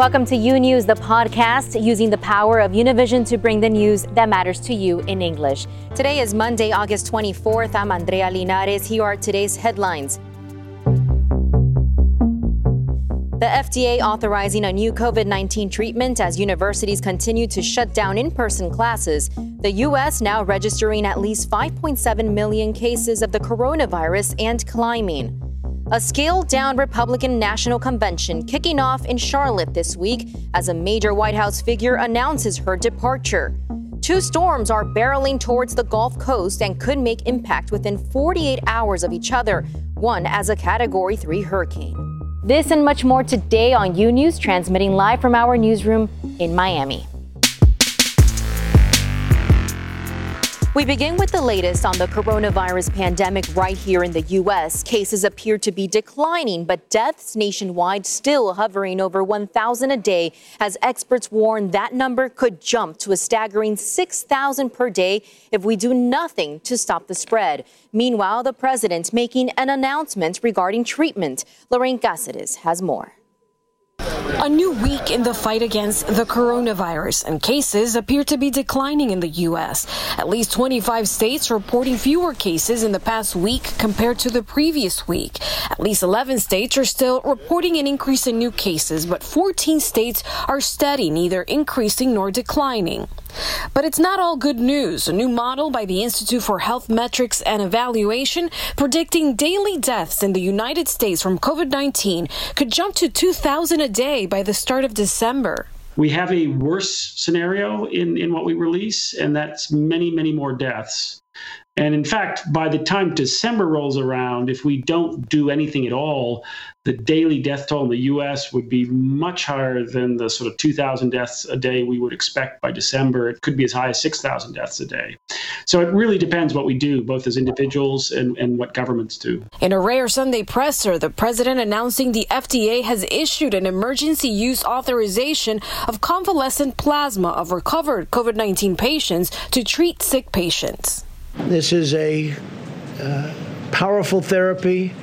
Welcome to U News, the podcast using the power of Univision to bring the news that matters to you in English. Today is Monday, August 24th. I'm Andrea Linares. Here are today's headlines. The FDA authorizing a new COVID 19 treatment as universities continue to shut down in person classes. The U.S. now registering at least 5.7 million cases of the coronavirus and climbing. A scaled down Republican National Convention kicking off in Charlotte this week as a major White House figure announces her departure. Two storms are barreling towards the Gulf Coast and could make impact within 48 hours of each other, one as a Category 3 hurricane. This and much more today on U News, transmitting live from our newsroom in Miami. We begin with the latest on the coronavirus pandemic right here in the U.S. Cases appear to be declining, but deaths nationwide still hovering over 1,000 a day, as experts warn that number could jump to a staggering 6,000 per day if we do nothing to stop the spread. Meanwhile, the president making an announcement regarding treatment. Lorraine Cáceres has more. A new week in the fight against the coronavirus, and cases appear to be declining in the U.S. At least 25 states reporting fewer cases in the past week compared to the previous week. At least 11 states are still reporting an increase in new cases, but 14 states are steady, neither increasing nor declining. But it's not all good news. A new model by the Institute for Health Metrics and Evaluation predicting daily deaths in the United States from COVID 19 could jump to 2,000 a day by the start of December. We have a worse scenario in, in what we release, and that's many, many more deaths. And in fact, by the time December rolls around, if we don't do anything at all, the daily death toll in the US would be much higher than the sort of 2,000 deaths a day we would expect by December. It could be as high as 6,000 deaths a day. So it really depends what we do, both as individuals and, and what governments do. In a rare Sunday presser, the president announcing the FDA has issued an emergency use authorization of convalescent plasma of recovered COVID 19 patients to treat sick patients. This is a uh, powerful therapy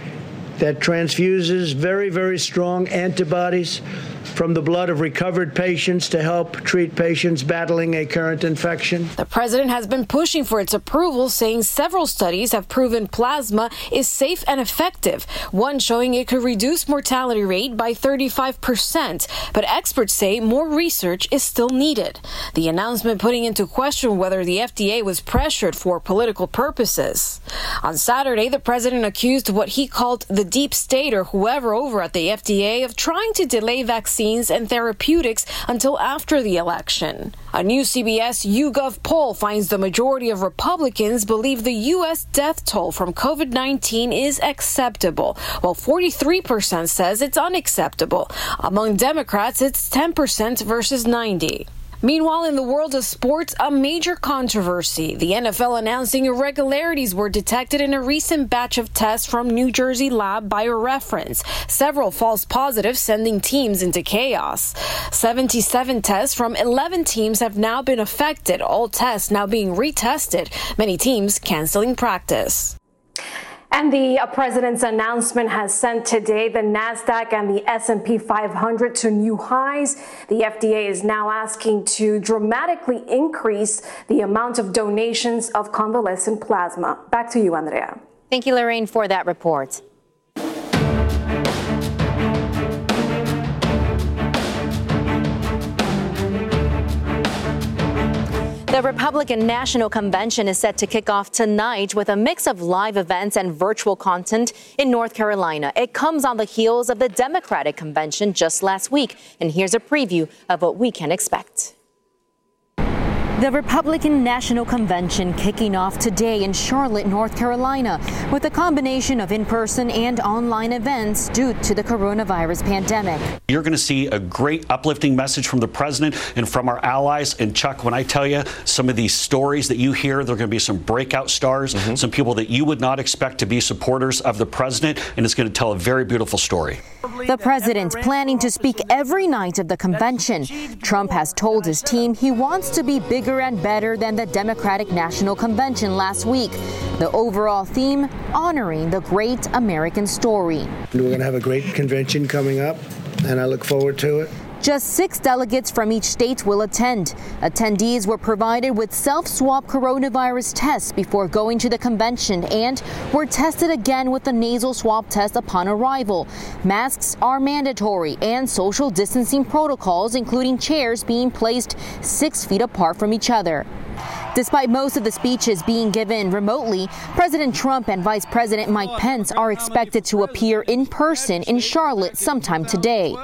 that transfuses very, very strong antibodies from the blood of recovered patients to help treat patients battling a current infection. The president has been pushing for its approval, saying several studies have proven plasma is safe and effective, one showing it could reduce mortality rate by 35%. But experts say more research is still needed. The announcement putting into question whether the FDA was pressured for political purposes. On Saturday, the president accused what he called the deep state or whoever over at the FDA of trying to delay vaccines vaccines and therapeutics until after the election. A new CBS YouGov poll finds the majority of Republicans believe the U.S. death toll from COVID 19 is acceptable, while 43% says it's unacceptable. Among Democrats, it's 10% versus 90. Meanwhile, in the world of sports, a major controversy. The NFL announcing irregularities were detected in a recent batch of tests from New Jersey lab BioReference. Several false positives sending teams into chaos. 77 tests from 11 teams have now been affected, all tests now being retested, many teams canceling practice. And the uh, president's announcement has sent today the Nasdaq and the S&P 500 to new highs. The FDA is now asking to dramatically increase the amount of donations of convalescent plasma. Back to you, Andrea. Thank you, Lorraine, for that report. The Republican National Convention is set to kick off tonight with a mix of live events and virtual content in North Carolina. It comes on the heels of the Democratic Convention just last week. And here's a preview of what we can expect. The Republican National Convention kicking off today in Charlotte, North Carolina, with a combination of in person and online events due to the coronavirus pandemic. You're going to see a great uplifting message from the president and from our allies. And Chuck, when I tell you some of these stories that you hear, there are going to be some breakout stars, mm-hmm. some people that you would not expect to be supporters of the president, and it's going to tell a very beautiful story. The president planning to speak every night of the convention. Trump has told his team he wants to be bigger and better than the Democratic National Convention last week. The overall theme honoring the great American story. We're going to have a great convention coming up, and I look forward to it. Just six delegates from each state will attend. Attendees were provided with self swab coronavirus tests before going to the convention and were tested again with a nasal swab test upon arrival. Masks are mandatory and social distancing protocols, including chairs being placed six feet apart from each other. Despite most of the speeches being given remotely, President Trump and Vice President Mike Pence are expected to appear in person in Charlotte sometime today.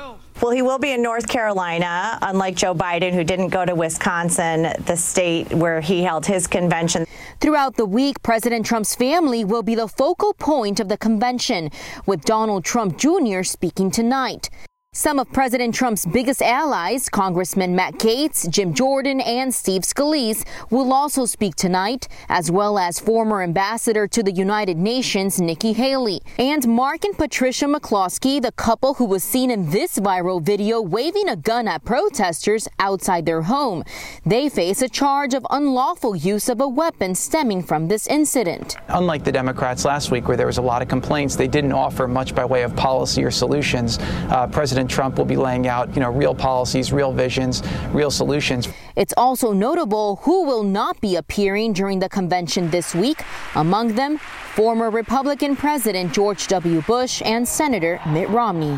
Well, he will be in North Carolina, unlike Joe Biden, who didn't go to Wisconsin, the state where he held his convention. Throughout the week, President Trump's family will be the focal point of the convention, with Donald Trump Jr. speaking tonight. Some of President Trump's biggest allies, Congressman Matt Gaetz, Jim Jordan, and Steve Scalise, will also speak tonight, as well as former ambassador to the United Nations, Nikki Haley. And Mark and Patricia McCloskey, the couple who was seen in this viral video waving a gun at protesters outside their home. They face a charge of unlawful use of a weapon stemming from this incident. Unlike the Democrats last week, where there was a lot of complaints, they didn't offer much by way of policy or solutions. Uh, President President Trump will be laying out, you know, real policies, real visions, real solutions. It's also notable who will not be appearing during the convention this week. Among them, former Republican President George W. Bush and Senator Mitt Romney.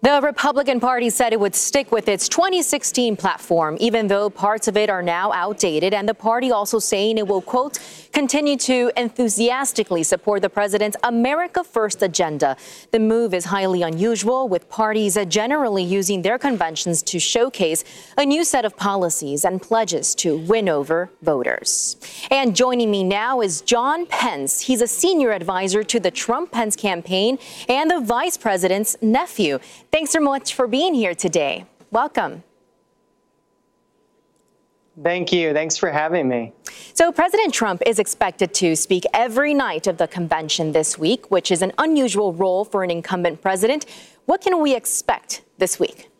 The Republican Party said it would stick with its 2016 platform, even though parts of it are now outdated. And the party also saying it will, quote, continue to enthusiastically support the president's America First agenda. The move is highly unusual, with parties generally using their conventions to showcase a new set of policies and pledges to win over voters. And joining me now is John Pence. He's a senior advisor to the Trump Pence campaign and the vice president's nephew. Thanks so much for being here today. Welcome. Thank you. Thanks for having me. So, President Trump is expected to speak every night of the convention this week, which is an unusual role for an incumbent president. What can we expect this week?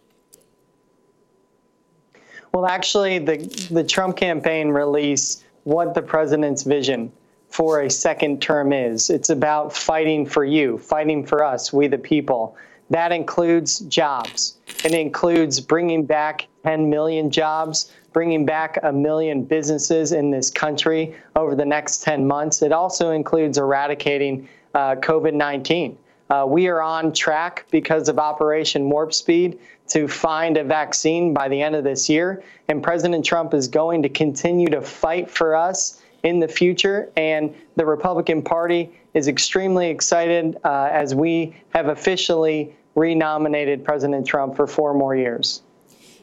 Well, actually, the, the Trump campaign released what the president's vision for a second term is. It's about fighting for you, fighting for us, we the people. That includes jobs. It includes bringing back 10 million jobs, bringing back a million businesses in this country over the next 10 months. It also includes eradicating uh, COVID 19. Uh, we are on track because of Operation Warp Speed to find a vaccine by the end of this year. And President Trump is going to continue to fight for us in the future. And the Republican Party is extremely excited uh, as we have officially renominated President Trump for four more years.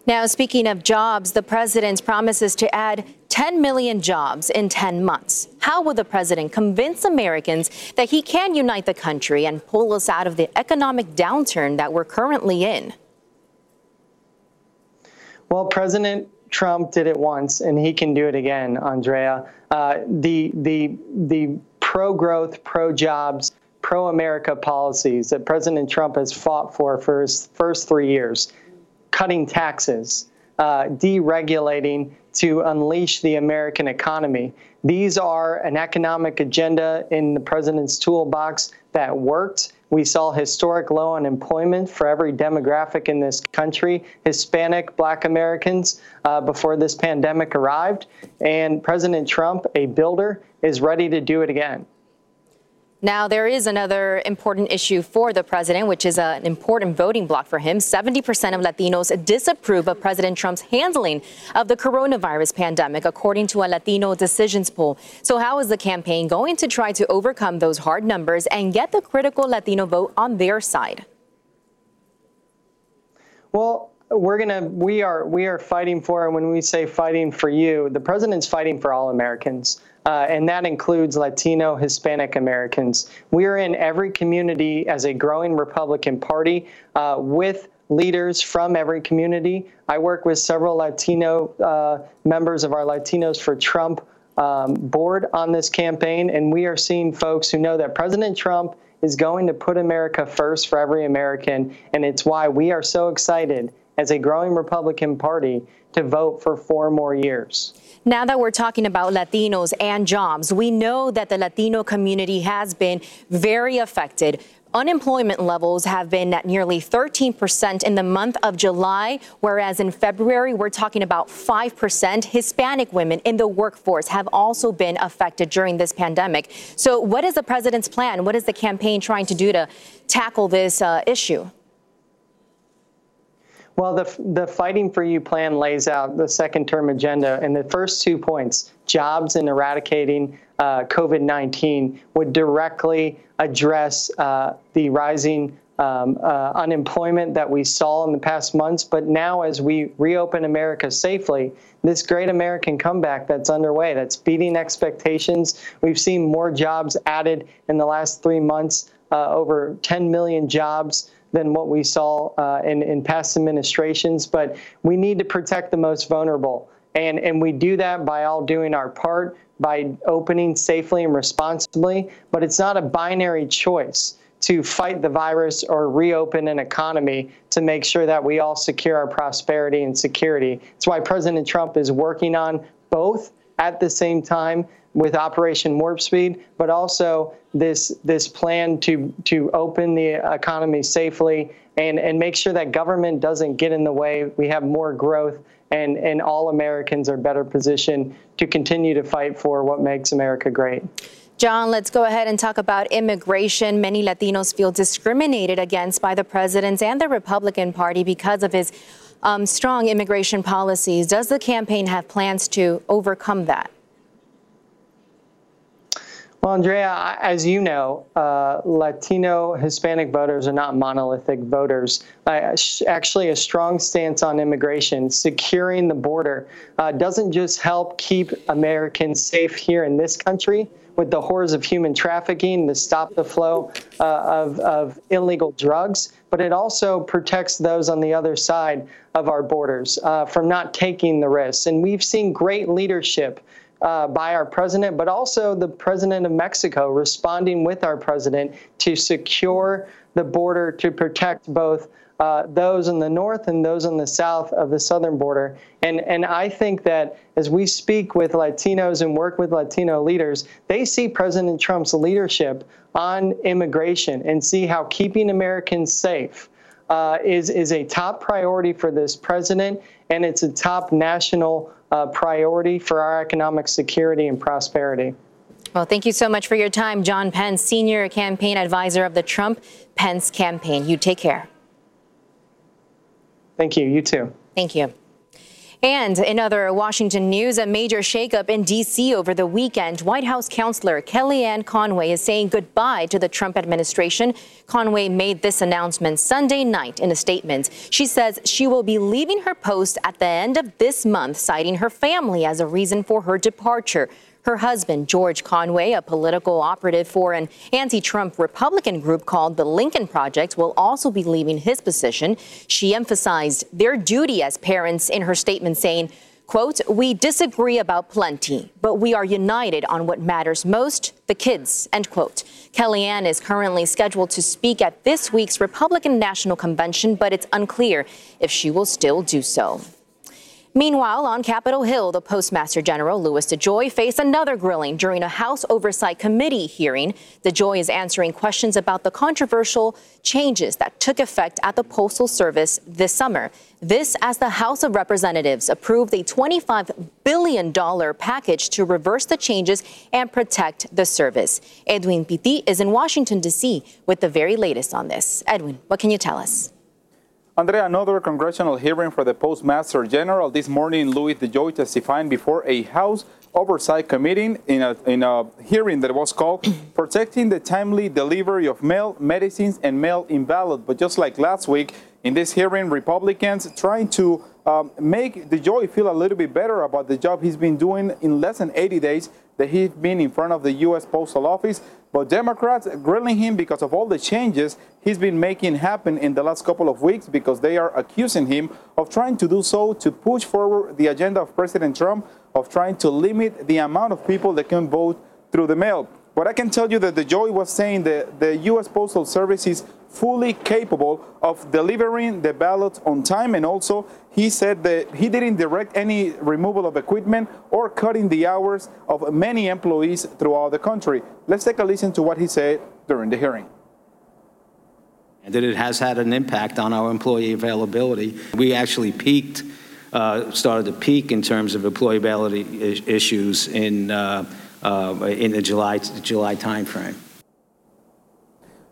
Now, speaking of jobs, the president promises to add 10 million jobs in 10 months. How will the president convince Americans that he can unite the country and pull us out of the economic downturn that we're currently in? Well, President Trump did it once, and he can do it again, Andrea. Uh, the the the pro-growth, pro-jobs pro America policies that President Trump has fought for for his first three years cutting taxes, uh, deregulating to unleash the American economy. These are an economic agenda in the president's toolbox that worked. We saw historic low unemployment for every demographic in this country, Hispanic, Black Americans, uh, before this pandemic arrived. And President Trump, a builder, is ready to do it again. Now, there is another important issue for the president, which is an important voting block for him. 70% of Latinos disapprove of President Trump's handling of the coronavirus pandemic, according to a Latino decisions poll. So, how is the campaign going to try to overcome those hard numbers and get the critical Latino vote on their side? Well, we're gonna we are we are fighting for and when we say fighting for you the president's fighting for all americans uh, and that includes Latino, Hispanic Americans. We are in every community as a growing Republican Party uh, with leaders from every community. I work with several Latino uh, members of our Latinos for Trump um, board on this campaign, and we are seeing folks who know that President Trump is going to put America first for every American, and it's why we are so excited as a growing Republican Party to vote for four more years. Now that we're talking about Latinos and jobs, we know that the Latino community has been very affected Unemployment levels have been at nearly 13% in the month of July, whereas in February, we're talking about 5%. Hispanic women in the workforce have also been affected during this pandemic. So, what is the president's plan? What is the campaign trying to do to tackle this uh, issue? Well, the, the Fighting for You plan lays out the second term agenda, and the first two points, jobs and eradicating uh, COVID 19, would directly address uh, the rising um, uh, unemployment that we saw in the past months. But now, as we reopen America safely, this great American comeback that's underway, that's beating expectations. We've seen more jobs added in the last three months, uh, over 10 million jobs than what we saw uh, in, in past administrations. But we need to protect the most vulnerable. And, and we do that by all doing our part, by opening safely and responsibly. But it's not a binary choice to fight the virus or reopen an economy to make sure that we all secure our prosperity and security. It's why President Trump is working on both at the same time with Operation Warp Speed, but also this this plan to to open the economy safely and and make sure that government doesn't get in the way. We have more growth, and and all Americans are better positioned to continue to fight for what makes America great. John, let's go ahead and talk about immigration. Many Latinos feel discriminated against by the president and the Republican Party because of his um, strong immigration policies. Does the campaign have plans to overcome that? Well, Andrea, as you know, uh, Latino Hispanic voters are not monolithic voters. Uh, actually, a strong stance on immigration, securing the border, uh, doesn't just help keep Americans safe here in this country with the horrors of human trafficking, to stop the flow uh, of, of illegal drugs, but it also protects those on the other side of our borders uh, from not taking the risks. And we've seen great leadership uh, by our president, but also the president of Mexico responding with our president to secure the border to protect both uh, those in the north and those in the south of the southern border. And, and I think that as we speak with Latinos and work with Latino leaders, they see President Trump's leadership on immigration and see how keeping Americans safe uh, is, is a top priority for this president, and it's a top national uh, priority for our economic security and prosperity. Well, thank you so much for your time, John Pence, Senior Campaign Advisor of the Trump Pence campaign. You take care. Thank you. You too. Thank you. And in other Washington news, a major shakeup in D.C. over the weekend. White House counselor Kellyanne Conway is saying goodbye to the Trump administration. Conway made this announcement Sunday night in a statement. She says she will be leaving her post at the end of this month, citing her family as a reason for her departure. Her husband, George Conway, a political operative for an anti Trump Republican group called the Lincoln Project, will also be leaving his position. She emphasized their duty as parents in her statement, saying, quote, we disagree about plenty, but we are united on what matters most, the kids, end quote. Kellyanne is currently scheduled to speak at this week's Republican National Convention, but it's unclear if she will still do so. Meanwhile, on Capitol Hill, the Postmaster General Louis DeJoy faced another grilling during a House Oversight Committee hearing. DeJoy is answering questions about the controversial changes that took effect at the Postal Service this summer. This as the House of Representatives approved a $25 billion package to reverse the changes and protect the service. Edwin Pitti is in Washington, D.C. with the very latest on this. Edwin, what can you tell us? Andrea, another congressional hearing for the Postmaster General. This morning, Louis DeJoy testifying before a House Oversight Committee in a, in a hearing that was called Protecting the Timely Delivery of Mail, Medicines, and Mail-in Ballot. But just like last week, in this hearing, Republicans trying to um, make DeJoy feel a little bit better about the job he's been doing in less than 80 days that he's been in front of the U.S. Postal Office. But Democrats grilling him because of all the changes he's been making happen in the last couple of weeks because they are accusing him of trying to do so to push forward the agenda of President Trump of trying to limit the amount of people that can vote through the mail. But I can tell you that DeJoy was saying that the U.S. Postal Service is fully capable of delivering the ballots on time. And also, he said that he didn't direct any removal of equipment or cutting the hours of many employees throughout the country. Let's take a listen to what he said during the hearing. And that it has had an impact on our employee availability. We actually peaked, uh, started to peak in terms of employability issues in, uh, uh, in the July, July timeframe.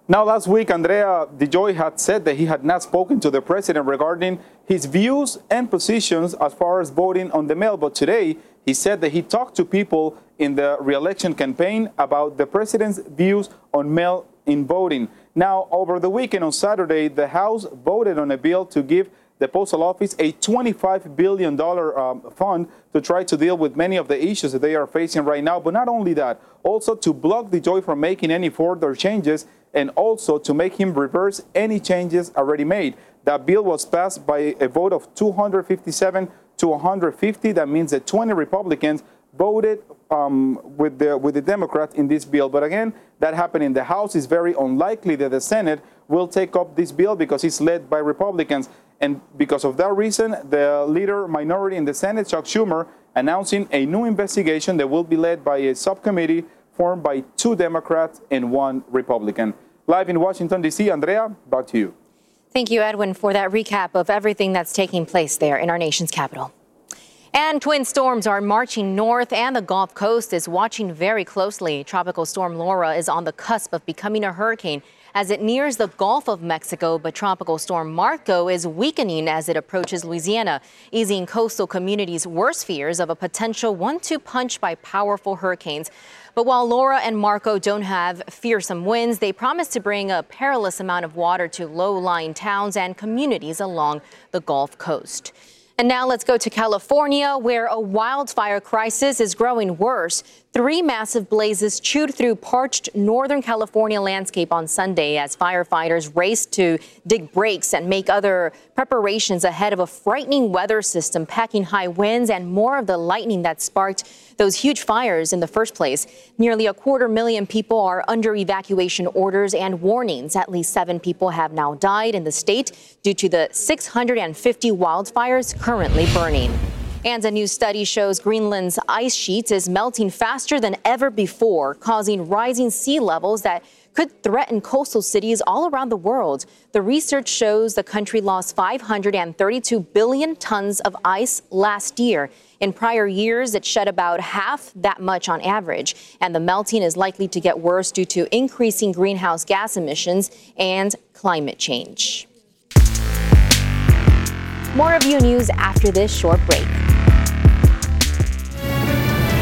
Now, last week, Andrea DeJoy had said that he had not spoken to the president regarding his views and positions as far as voting on the mail. But today, he said that he talked to people in the reelection campaign about the president's views on mail in voting. Now, over the weekend on Saturday, the House voted on a bill to give the Postal Office a $25 billion um, fund to try to deal with many of the issues that they are facing right now. But not only that, also to block DeJoy from making any further changes and also to make him reverse any changes already made. That bill was passed by a vote of 257 to 150. That means that 20 Republicans voted um, with the with the Democrats in this bill. But again, that happened in the House. It's very unlikely that the Senate will take up this bill because it's led by Republicans. And because of that reason, the leader minority in the Senate, Chuck Schumer, announcing a new investigation that will be led by a subcommittee formed by two Democrats and one Republican. Live in Washington, D.C., Andrea, back to you. Thank you, Edwin, for that recap of everything that's taking place there in our nation's capital. And twin storms are marching north, and the Gulf Coast is watching very closely. Tropical storm Laura is on the cusp of becoming a hurricane as it nears the Gulf of Mexico, but Tropical Storm Marco is weakening as it approaches Louisiana, easing coastal communities' worst fears of a potential one two punch by powerful hurricanes. But while Laura and Marco don't have fearsome winds, they promise to bring a perilous amount of water to low lying towns and communities along the Gulf Coast. And now let's go to California, where a wildfire crisis is growing worse. Three massive blazes chewed through parched Northern California landscape on Sunday as firefighters raced to dig breaks and make other preparations ahead of a frightening weather system packing high winds and more of the lightning that sparked those huge fires in the first place. Nearly a quarter million people are under evacuation orders and warnings. At least seven people have now died in the state due to the 650 wildfires currently burning. And a new study shows Greenland's ice sheet is melting faster than ever before, causing rising sea levels that could threaten coastal cities all around the world. The research shows the country lost 532 billion tons of ice last year. In prior years, it shed about half that much on average, and the melting is likely to get worse due to increasing greenhouse gas emissions and climate change. More of U News after this short break.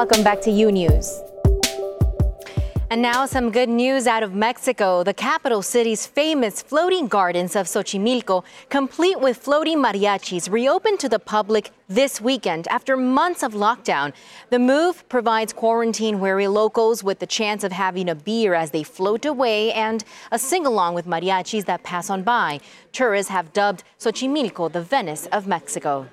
Welcome back to U News. And now some good news out of Mexico. The capital city's famous floating gardens of Xochimilco, complete with floating mariachis, reopened to the public this weekend after months of lockdown. The move provides quarantine-weary locals with the chance of having a beer as they float away and a sing-along with mariachis that pass on by. Tourists have dubbed Xochimilco the Venice of Mexico.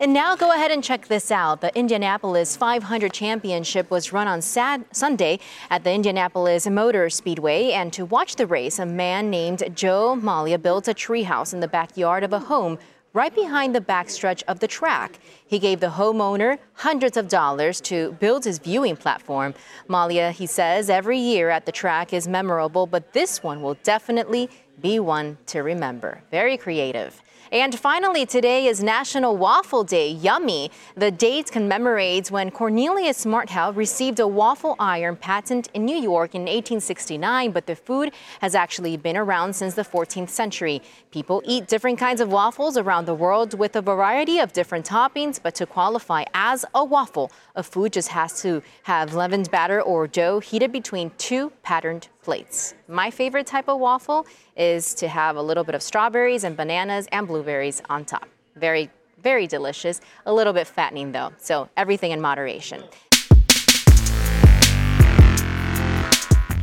And now go ahead and check this out. The Indianapolis 500 Championship was run on Sad- Sunday at the Indianapolis Motor Speedway. And to watch the race, a man named Joe Malia built a treehouse in the backyard of a home right behind the backstretch of the track. He gave the homeowner hundreds of dollars to build his viewing platform. Malia, he says, every year at the track is memorable, but this one will definitely be one to remember. Very creative. And finally, today is National Waffle Day. Yummy. The date commemorates when Cornelius Martell received a waffle iron patent in New York in 1869, but the food has actually been around since the 14th century. People eat different kinds of waffles around the world with a variety of different toppings, but to qualify as a waffle, a food just has to have leavened batter or dough heated between two patterned plates. My favorite type of waffle is to have a little bit of strawberries and bananas and blueberries on top. Very, very delicious. A little bit fattening though, so everything in moderation.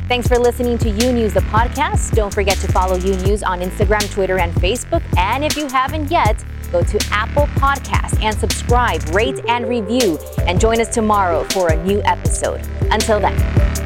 Thanks for listening to U News, the podcast. Don't forget to follow U News on Instagram, Twitter, and Facebook. And if you haven't yet, go to Apple Podcasts and subscribe, rate, and review. And join us tomorrow for a new episode. Until then.